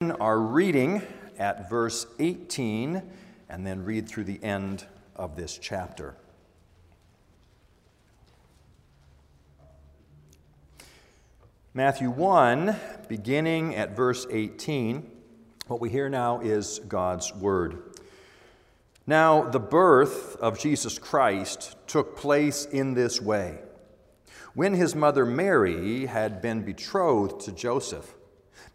our reading at verse 18 and then read through the end of this chapter. Matthew 1, beginning at verse 18, what we hear now is God's Word. Now, the birth of Jesus Christ took place in this way. When his mother Mary had been betrothed to Joseph,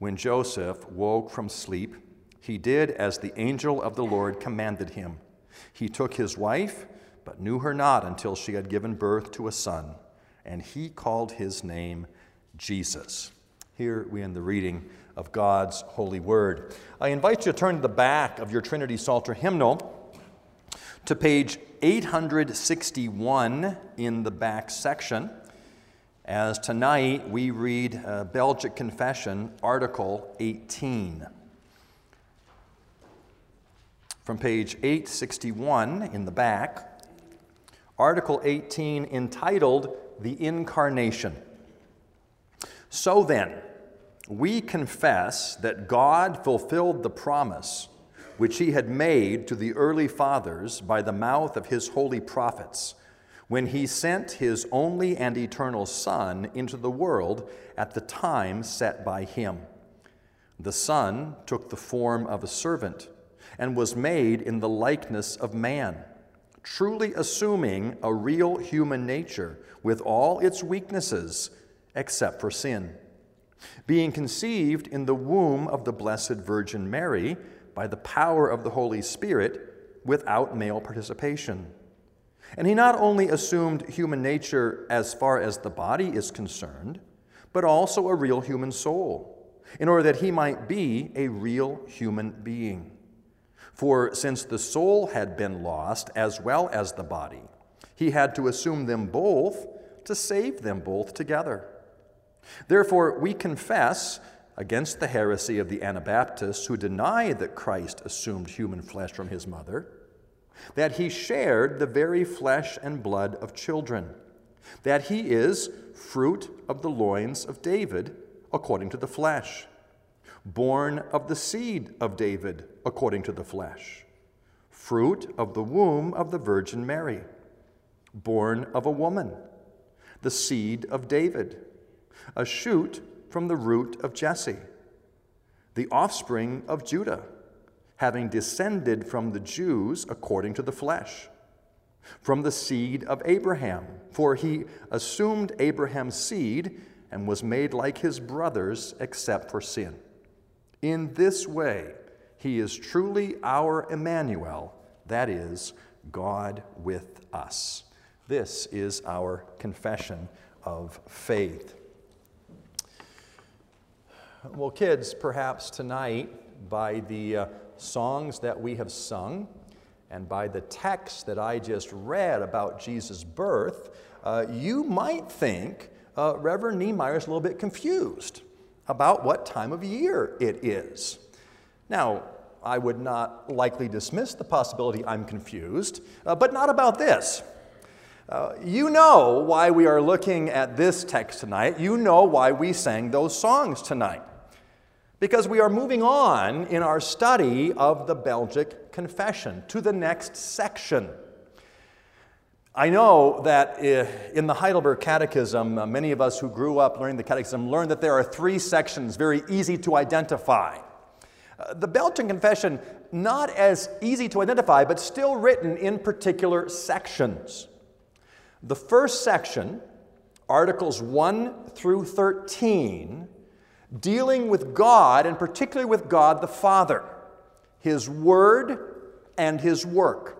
When Joseph woke from sleep, he did as the angel of the Lord commanded him. He took his wife, but knew her not until she had given birth to a son, and he called his name Jesus. Here we end the reading of God's holy word. I invite you to turn to the back of your Trinity Psalter hymnal to page 861 in the back section as tonight we read Belgic Confession, Article 18. From page 861 in the back, Article 18 entitled The Incarnation. So then, we confess that God fulfilled the promise which he had made to the early fathers by the mouth of his holy prophets when he sent his only and eternal Son into the world at the time set by him. The Son took the form of a servant and was made in the likeness of man, truly assuming a real human nature with all its weaknesses except for sin. Being conceived in the womb of the Blessed Virgin Mary by the power of the Holy Spirit without male participation and he not only assumed human nature as far as the body is concerned, but also a real human soul, in order that he might be a real human being. For since the soul had been lost as well as the body, he had to assume them both to save them both together. Therefore, we confess against the heresy of the Anabaptists who deny that Christ assumed human flesh from his mother that he shared the very flesh and blood of children, that he is fruit of the loins of David according to the flesh, born of the seed of David according to the flesh, fruit of the womb of the Virgin Mary, born of a woman, the seed of David, a shoot from the root of Jesse, the offspring of Judah having descended from the Jews according to the flesh, from the seed of Abraham, for he assumed Abraham's seed and was made like his brothers except for sin. In this way, he is truly our Emmanuel, that is, God with us. This is our confession of faith. Well, kids, perhaps tonight, by the uh, songs that we have sung and by the text that I just read about Jesus' birth, uh, you might think uh, Reverend Nymeyer is a little bit confused about what time of year it is. Now, I would not likely dismiss the possibility I'm confused, uh, but not about this. Uh, you know why we are looking at this text tonight. You know why we sang those songs tonight because we are moving on in our study of the Belgic Confession to the next section. I know that eh, in the Heidelberg Catechism, uh, many of us who grew up learning the Catechism learned that there are three sections very easy to identify. Uh, the Belgian Confession, not as easy to identify, but still written in particular sections. The first section, Articles 1 through 13, dealing with God, and particularly with God the Father, His Word, and His work.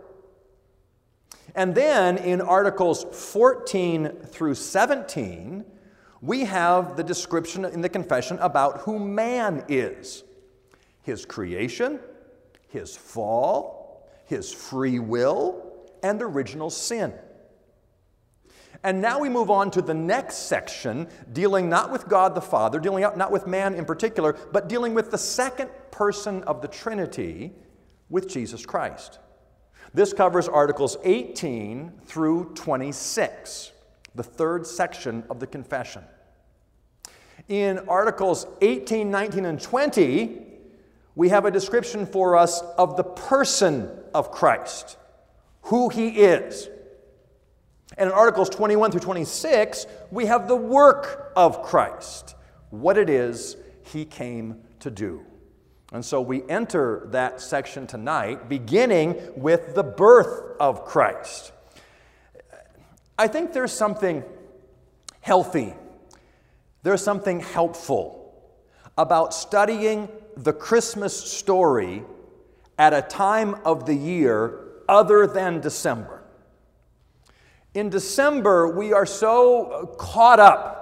And then in Articles 14 through 17, we have the description in the confession about who man is his creation, his fall, his free will, and original sin. And now we move on to the next section, dealing not with God the Father, dealing not with man in particular, but dealing with the second person of the Trinity, with Jesus Christ. This covers Articles 18 through 26, the third section of the confession. In Articles 18, 19, and 20, we have a description for us of the person of Christ, who he is. And in Articles 21 through 26, we have the work of Christ, what it is he came to do. And so we enter that section tonight, beginning with the birth of Christ. I think there's something healthy, there's something helpful about studying the Christmas story at a time of the year other than December. In December, we are so caught up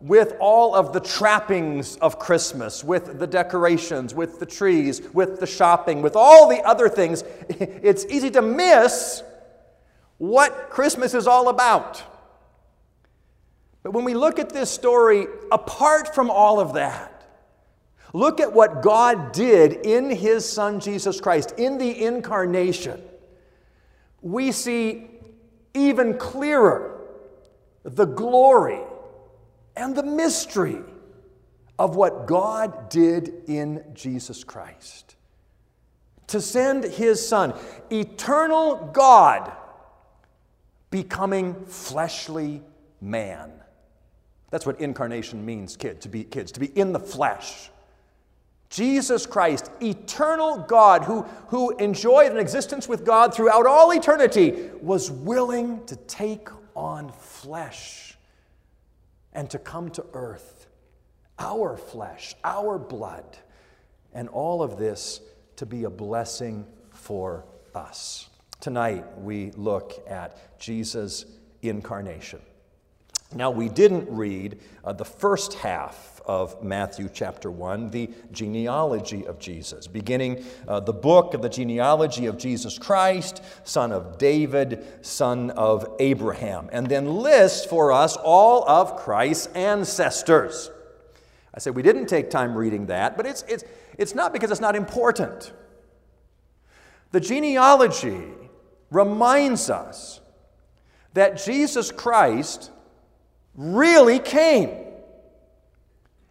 with all of the trappings of Christmas, with the decorations, with the trees, with the shopping, with all the other things, it's easy to miss what Christmas is all about. But when we look at this story, apart from all of that, look at what God did in His Son Jesus Christ, in the incarnation, we see even clearer the glory and the mystery of what God did in Jesus Christ. To send his son, eternal God, becoming fleshly man. That's what incarnation means, kid, to be kids, to be in the flesh. Jesus Christ, eternal God, who, who enjoyed an existence with God throughout all eternity, was willing to take on flesh and to come to earth, our flesh, our blood, and all of this to be a blessing for us. Tonight, we look at Jesus' incarnation. Now, we didn't read uh, the first half of Matthew chapter 1, the genealogy of Jesus, beginning uh, the book of the genealogy of Jesus Christ, son of David, son of Abraham, and then lists for us all of Christ's ancestors. I said we didn't take time reading that, but it's, it's, it's not because it's not important. The genealogy reminds us that Jesus Christ really came.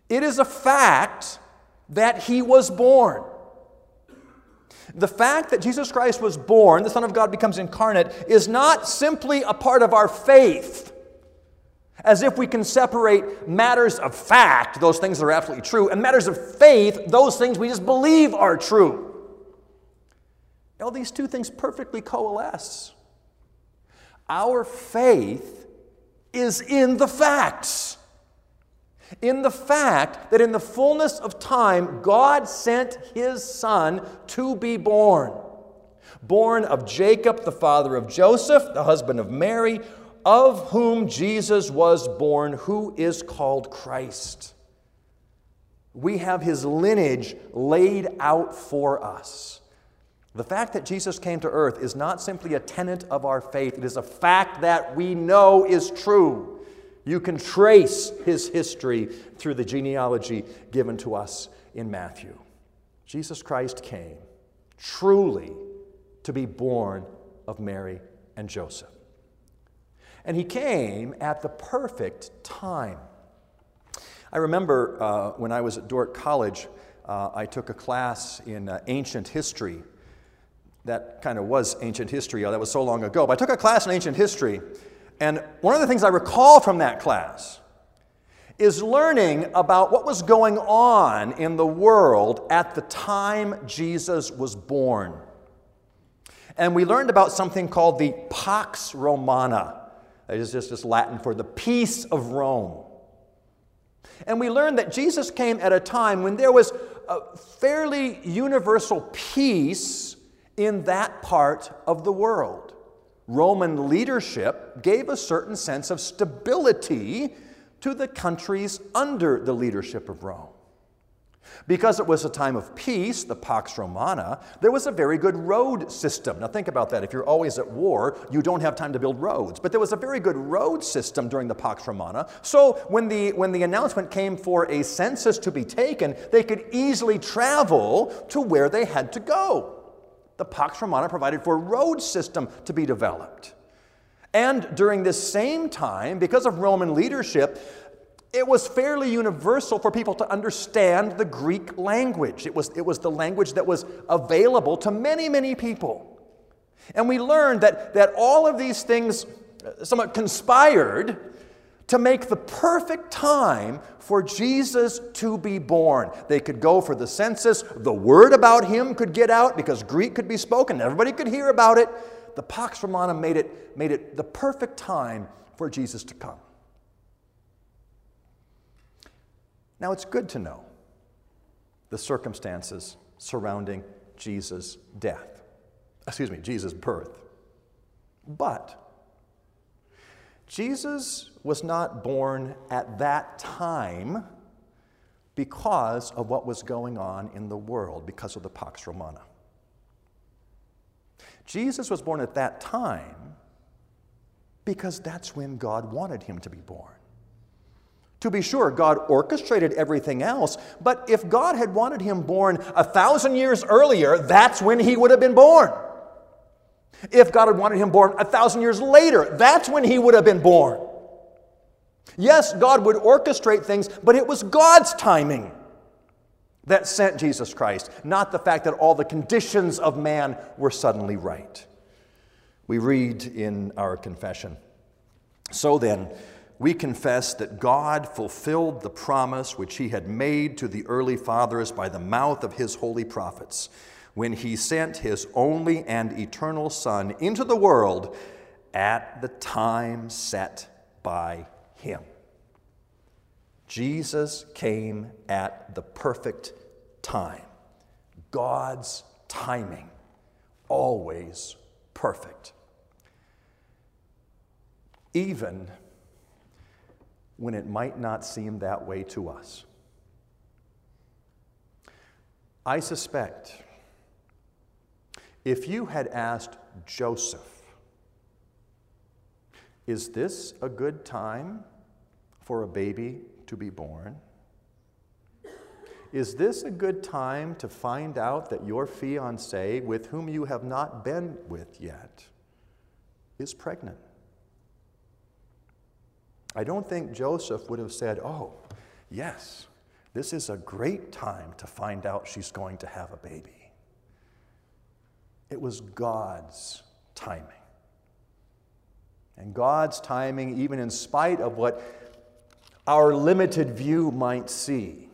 It is a fact that he was born. The fact that Jesus Christ was born, the Son of God becomes incarnate, is not simply a part of our faith, as if we can separate matters of fact, those things that are absolutely true, and matters of faith, those things we just believe are true. All these two things perfectly coalesce. Our faith is in the facts. In the fact that in the fullness of time, God sent his son to be born. Born of Jacob, the father of Joseph, the husband of Mary, of whom Jesus was born, who is called Christ. We have his lineage laid out for us. The fact that Jesus came to earth is not simply a tenet of our faith, it is a fact that we know is true. You can trace his history through the genealogy given to us in Matthew. Jesus Christ came truly to be born of Mary and Joseph. And he came at the perfect time. I remember uh, when I was at Dordt College, uh, I took a class in uh, ancient history that kind of was ancient history. That was so long ago. But I took a class in ancient history, and one of the things I recall from that class is learning about what was going on in the world at the time Jesus was born. And we learned about something called the Pax Romana. That is just, just Latin for the peace of Rome. And we learned that Jesus came at a time when there was a fairly universal peace in that part of the world. Roman leadership gave a certain sense of stability to the countries under the leadership of Rome. Because it was a time of peace, the Pax Romana, there was a very good road system. Now, think about that. If you're always at war, you don't have time to build roads. But there was a very good road system during the Pax Romana. So, when the, when the announcement came for a census to be taken, they could easily travel to where they had to go. The Pax Romana provided for a road system to be developed. And during this same time, because of Roman leadership, it was fairly universal for people to understand the Greek language. It was, it was the language that was available to many, many people. And we learned that, that all of these things uh, somewhat conspired to make the perfect time for Jesus to be born. They could go for the census, the word about him could get out because Greek could be spoken, everybody could hear about it. The Pax Romana made it, made it the perfect time for Jesus to come. Now, it's good to know the circumstances surrounding Jesus' death, excuse me, Jesus' birth. But Jesus was not born at that time because of what was going on in the world, because of the Pax Romana. Jesus was born at that time because that's when God wanted him to be born. To be sure, God orchestrated everything else, but if God had wanted him born a thousand years earlier, that's when he would have been born. If God had wanted him born a thousand years later, that's when he would have been born. Yes, God would orchestrate things, but it was God's timing that sent Jesus Christ, not the fact that all the conditions of man were suddenly right. We read in our confession So then, we confess that God fulfilled the promise which he had made to the early fathers by the mouth of his holy prophets when he sent his only and eternal Son into the world at the time set by him. Jesus came at the perfect time. God's timing, always perfect. Even when it might not seem that way to us. I suspect if you had asked Joseph, is this a good time for a baby to be born? Is this a good time to find out that your fiance, with whom you have not been with yet, is pregnant? I don't think Joseph would have said, Oh, yes, this is a great time to find out she's going to have a baby. It was God's timing. And God's timing, even in spite of what our limited view might see,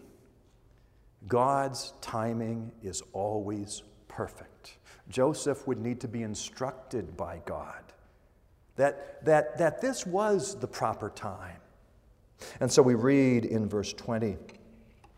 God's timing is always perfect. Joseph would need to be instructed by God that, that, that this was the proper time. And so we read in verse 20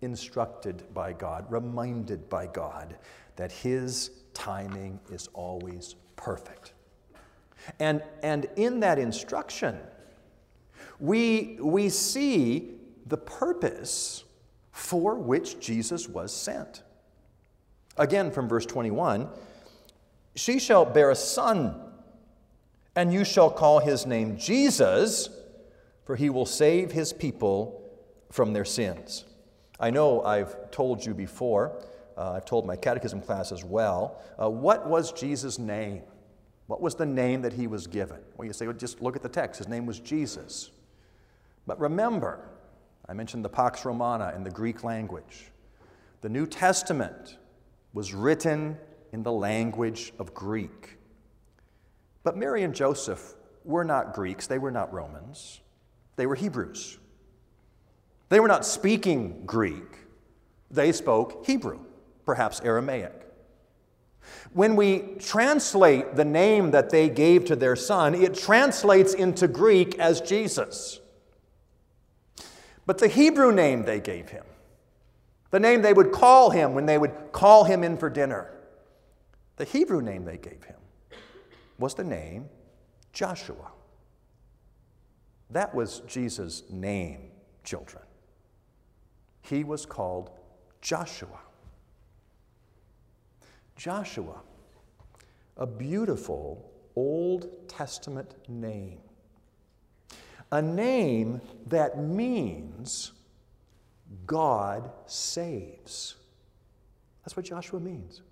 instructed by God, reminded by God that his timing is always perfect. And, and in that instruction, we, we see the purpose for which Jesus was sent. Again, from verse 21 She shall bear a son and you shall call his name Jesus, for he will save his people from their sins. I know I've told you before, uh, I've told my catechism class as well, uh, what was Jesus' name? What was the name that he was given? Well, you say, well, just look at the text. His name was Jesus. But remember, I mentioned the Pax Romana in the Greek language. The New Testament was written in the language of Greek. But Mary and Joseph were not Greeks, they were not Romans, they were Hebrews. They were not speaking Greek, they spoke Hebrew, perhaps Aramaic. When we translate the name that they gave to their son, it translates into Greek as Jesus. But the Hebrew name they gave him, the name they would call him when they would call him in for dinner, the Hebrew name they gave him was the name Joshua. That was Jesus' name, children. He was called Joshua. Joshua, a beautiful Old Testament name. A name that means God saves. That's what Joshua means.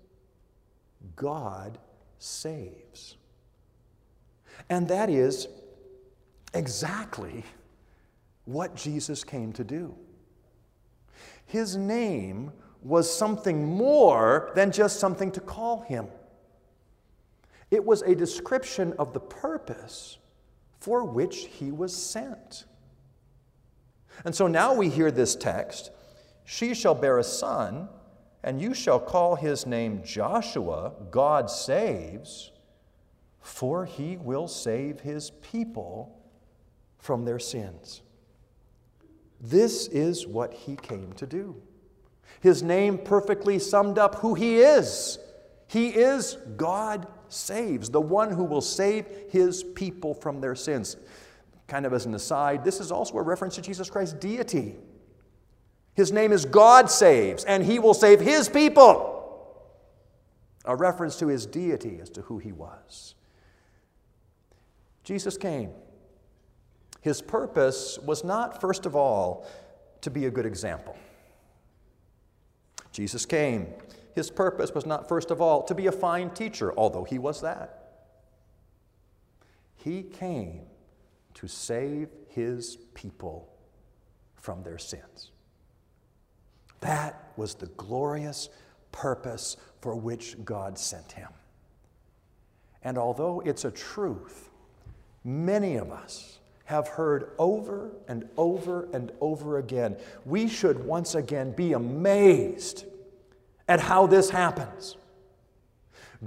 God saves. And that is exactly what Jesus came to do. His name was something more than just something to call him. It was a description of the purpose for which he was sent. And so now we hear this text She shall bear a son, and you shall call his name Joshua, God saves, for he will save his people from their sins. This is what he came to do. His name perfectly summed up who he is. He is God saves, the one who will save his people from their sins. Kind of as an aside, this is also a reference to Jesus Christ's deity. His name is God saves, and he will save his people. A reference to his deity as to who he was. Jesus came. His purpose was not, first of all, to be a good example. Jesus came. His purpose was not, first of all, to be a fine teacher, although he was that. He came to save his people from their sins. That was the glorious purpose for which God sent him. And although it's a truth, many of us have heard over and over and over again. We should once again be amazed at how this happens.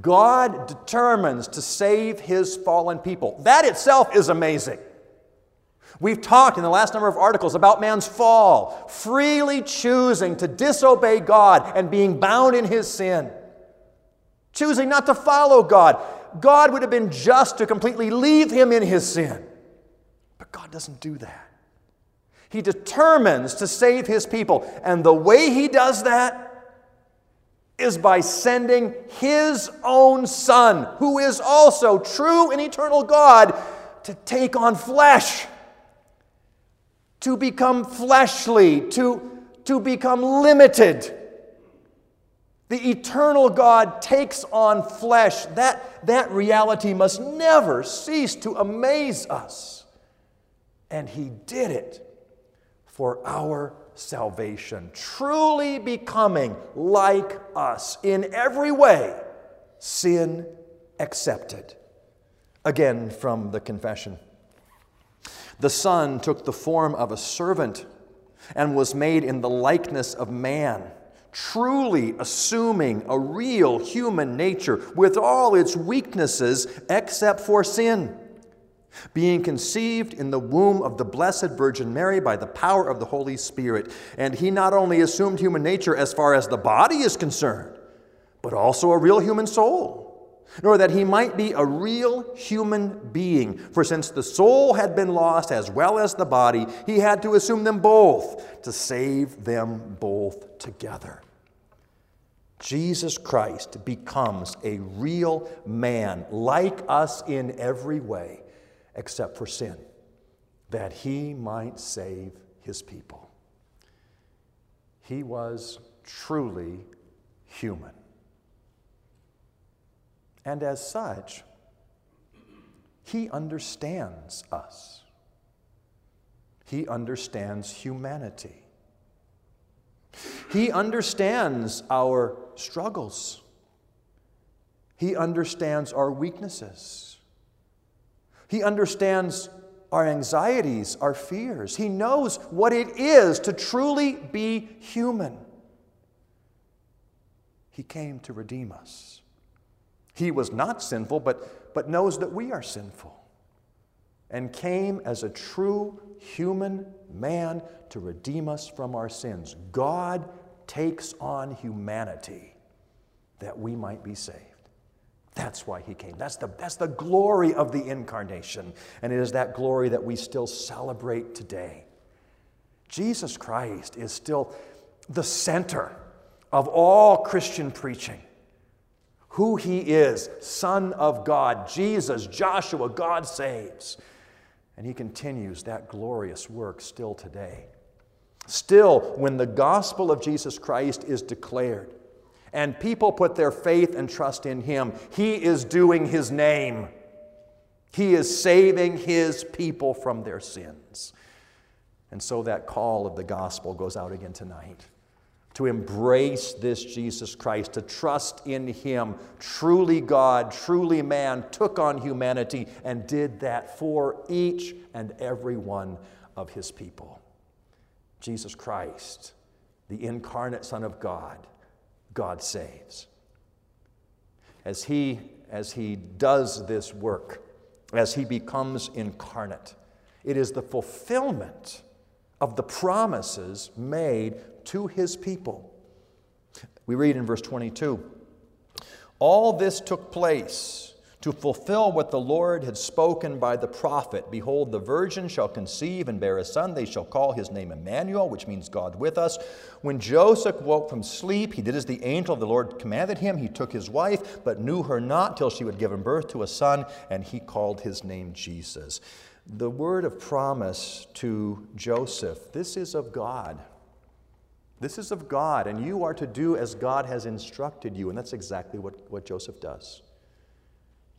God determines to save his fallen people. That itself is amazing. We've talked in the last number of articles about man's fall, freely choosing to disobey God and being bound in his sin, choosing not to follow God. God would have been just to completely leave him in his sin. But God doesn't do that. He determines to save his people. And the way he does that is by sending his own son, who is also true and eternal God, to take on flesh, to become fleshly, to, to become limited. The eternal God takes on flesh. That, that reality must never cease to amaze us. And he did it for our salvation, truly becoming like us in every way, sin excepted. Again, from the confession. The Son took the form of a servant and was made in the likeness of man, truly assuming a real human nature with all its weaknesses except for sin being conceived in the womb of the Blessed Virgin Mary by the power of the Holy Spirit. And he not only assumed human nature as far as the body is concerned, but also a real human soul. Nor that he might be a real human being. For since the soul had been lost as well as the body, he had to assume them both to save them both together. Jesus Christ becomes a real man, like us in every way except for sin, that he might save his people. he was truly human. And as such, he understands us. He understands humanity. He understands our struggles. He understands our weaknesses. He understands our anxieties, our fears. He knows what it is to truly be human. He came to redeem us. He was not sinful, but, but knows that we are sinful and came as a true human man to redeem us from our sins. God takes on humanity that we might be saved. That's why he came. That's the, that's the glory of the incarnation. And it is that glory that we still celebrate today. Jesus Christ is still the center of all Christian preaching. Who he is, Son of God, Jesus, Joshua, God saves. And he continues that glorious work still today. Still, when the gospel of Jesus Christ is declared and people put their faith and trust in him, he is doing his name. He is saving his people from their sins. And so that call of the gospel goes out again tonight to embrace this Jesus Christ, to trust in Him, truly God, truly man, took on humanity and did that for each and every one of His people. Jesus Christ, the incarnate Son of God, God saves. As He, as he does this work, as He becomes incarnate, it is the fulfillment of the promises made to his people. We read in verse 22 All this took place to fulfill what the Lord had spoken by the prophet Behold, the virgin shall conceive and bear a son. They shall call his name Emmanuel, which means God with us. When Joseph woke from sleep, he did as the angel of the Lord commanded him. He took his wife, but knew her not till she had given birth to a son, and he called his name Jesus. The word of promise to Joseph this is of God. This is of God, and you are to do as God has instructed you. And that's exactly what, what Joseph does.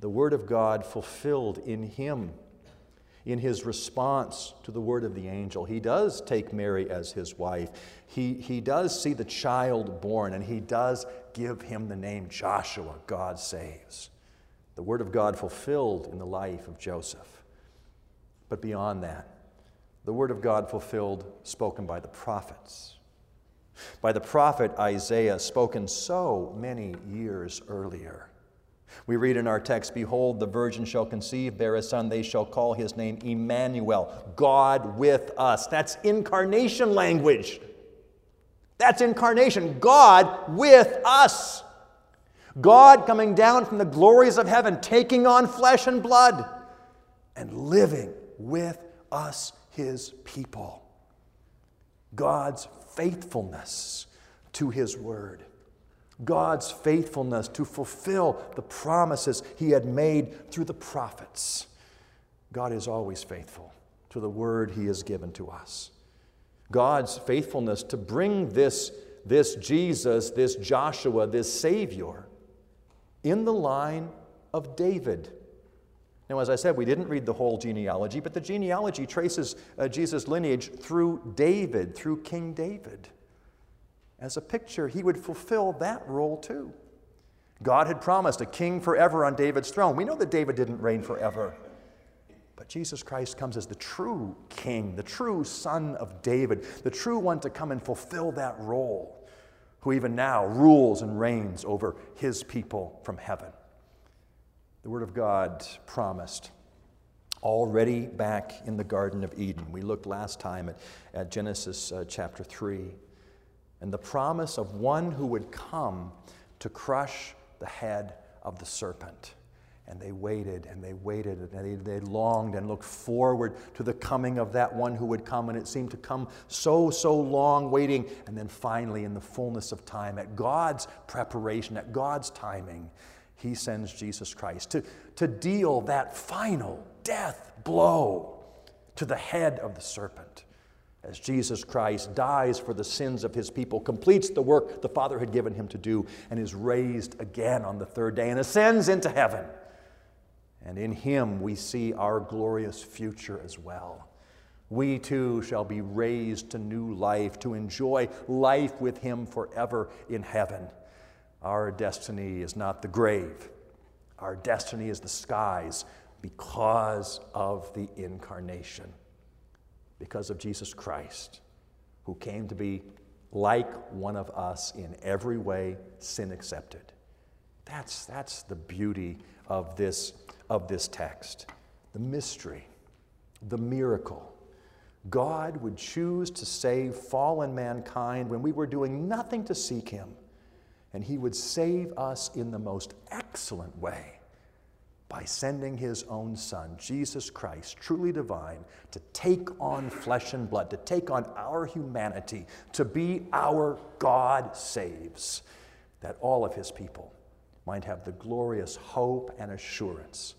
The Word of God fulfilled in him, in his response to the word of the angel. He does take Mary as his wife. He, he does see the child born, and he does give him the name Joshua, God saves. The Word of God fulfilled in the life of Joseph. But beyond that, the Word of God fulfilled, spoken by the prophets by the prophet Isaiah, spoken so many years earlier. We read in our text Behold, the virgin shall conceive, bear a son, they shall call his name Emmanuel, God with us. That's incarnation language. That's incarnation. God with us. God coming down from the glories of heaven, taking on flesh and blood, and living with us, his people. God's faithfulness to His Word. God's faithfulness to fulfill the promises He had made through the prophets. God is always faithful to the Word He has given to us. God's faithfulness to bring this, this Jesus, this Joshua, this Savior in the line of David now, as I said, we didn't read the whole genealogy, but the genealogy traces uh, Jesus' lineage through David, through King David. As a picture, he would fulfill that role too. God had promised a king forever on David's throne. We know that David didn't reign forever. But Jesus Christ comes as the true king, the true son of David, the true one to come and fulfill that role, who even now rules and reigns over his people from heaven the Word of God promised already back in the Garden of Eden. We looked last time at, at Genesis uh, chapter 3, and the promise of one who would come to crush the head of the serpent. And they waited and they waited and they, they longed and looked forward to the coming of that one who would come. And it seemed to come so, so long waiting. And then finally, in the fullness of time, at God's preparation, at God's timing, he sends Jesus Christ to, to deal that final death blow to the head of the serpent, as Jesus Christ dies for the sins of his people, completes the work the Father had given him to do, and is raised again on the third day and ascends into heaven. And in him we see our glorious future as well. We too shall be raised to new life, to enjoy life with him forever in heaven. Our destiny is not the grave, our destiny is the skies because of the incarnation because of Jesus Christ, who came to be like one of us in every way, sin excepted. That's, that's the beauty of this, of this text. The mystery, the miracle. God would choose to save fallen mankind when we were doing nothing to seek Him, and He would save us in the most excellent way by sending his own Son, Jesus Christ, truly divine, to take on flesh and blood, to take on our humanity, to be our God saves, that all of his people might have the glorious hope and assurance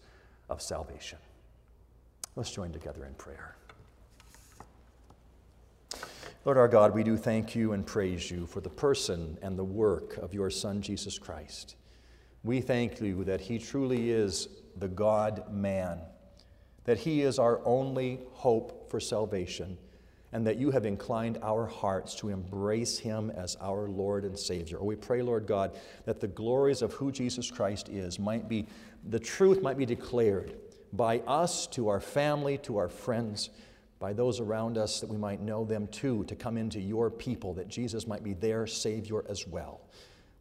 of salvation. Let's join together in prayer. Lord our God, we do thank you and praise you for the person and the work of your Son, Jesus Christ. We thank you that he truly is the God man, that He is our only hope for salvation, and that you have inclined our hearts to embrace Him as our Lord and Savior. Oh, we pray, Lord God, that the glories of who Jesus Christ is might be, the truth might be declared by us to our family, to our friends, by those around us, that we might know them too, to come into your people, that Jesus might be their Savior as well.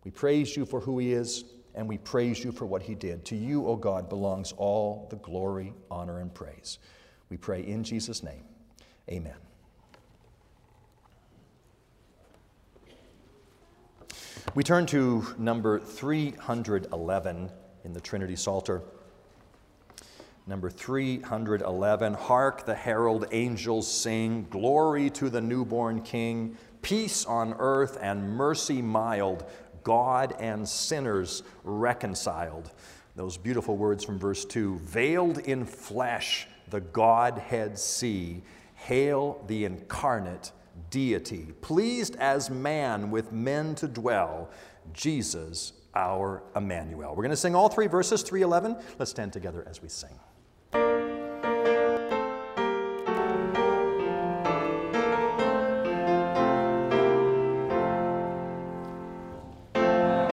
We praise you for who He is and we praise you for what he did. To you, O God, belongs all the glory, honor, and praise. We pray in Jesus' name. Amen. We turn to number 311 in the Trinity Psalter. Number 311 Hark the herald angels sing, Glory to the newborn King, peace on earth and mercy mild God and sinners reconciled. Those beautiful words from verse 2 veiled in flesh, the Godhead see. Hail the incarnate deity, pleased as man with men to dwell, Jesus our Emmanuel. We're going to sing all three verses, 311. Let's stand together as we sing.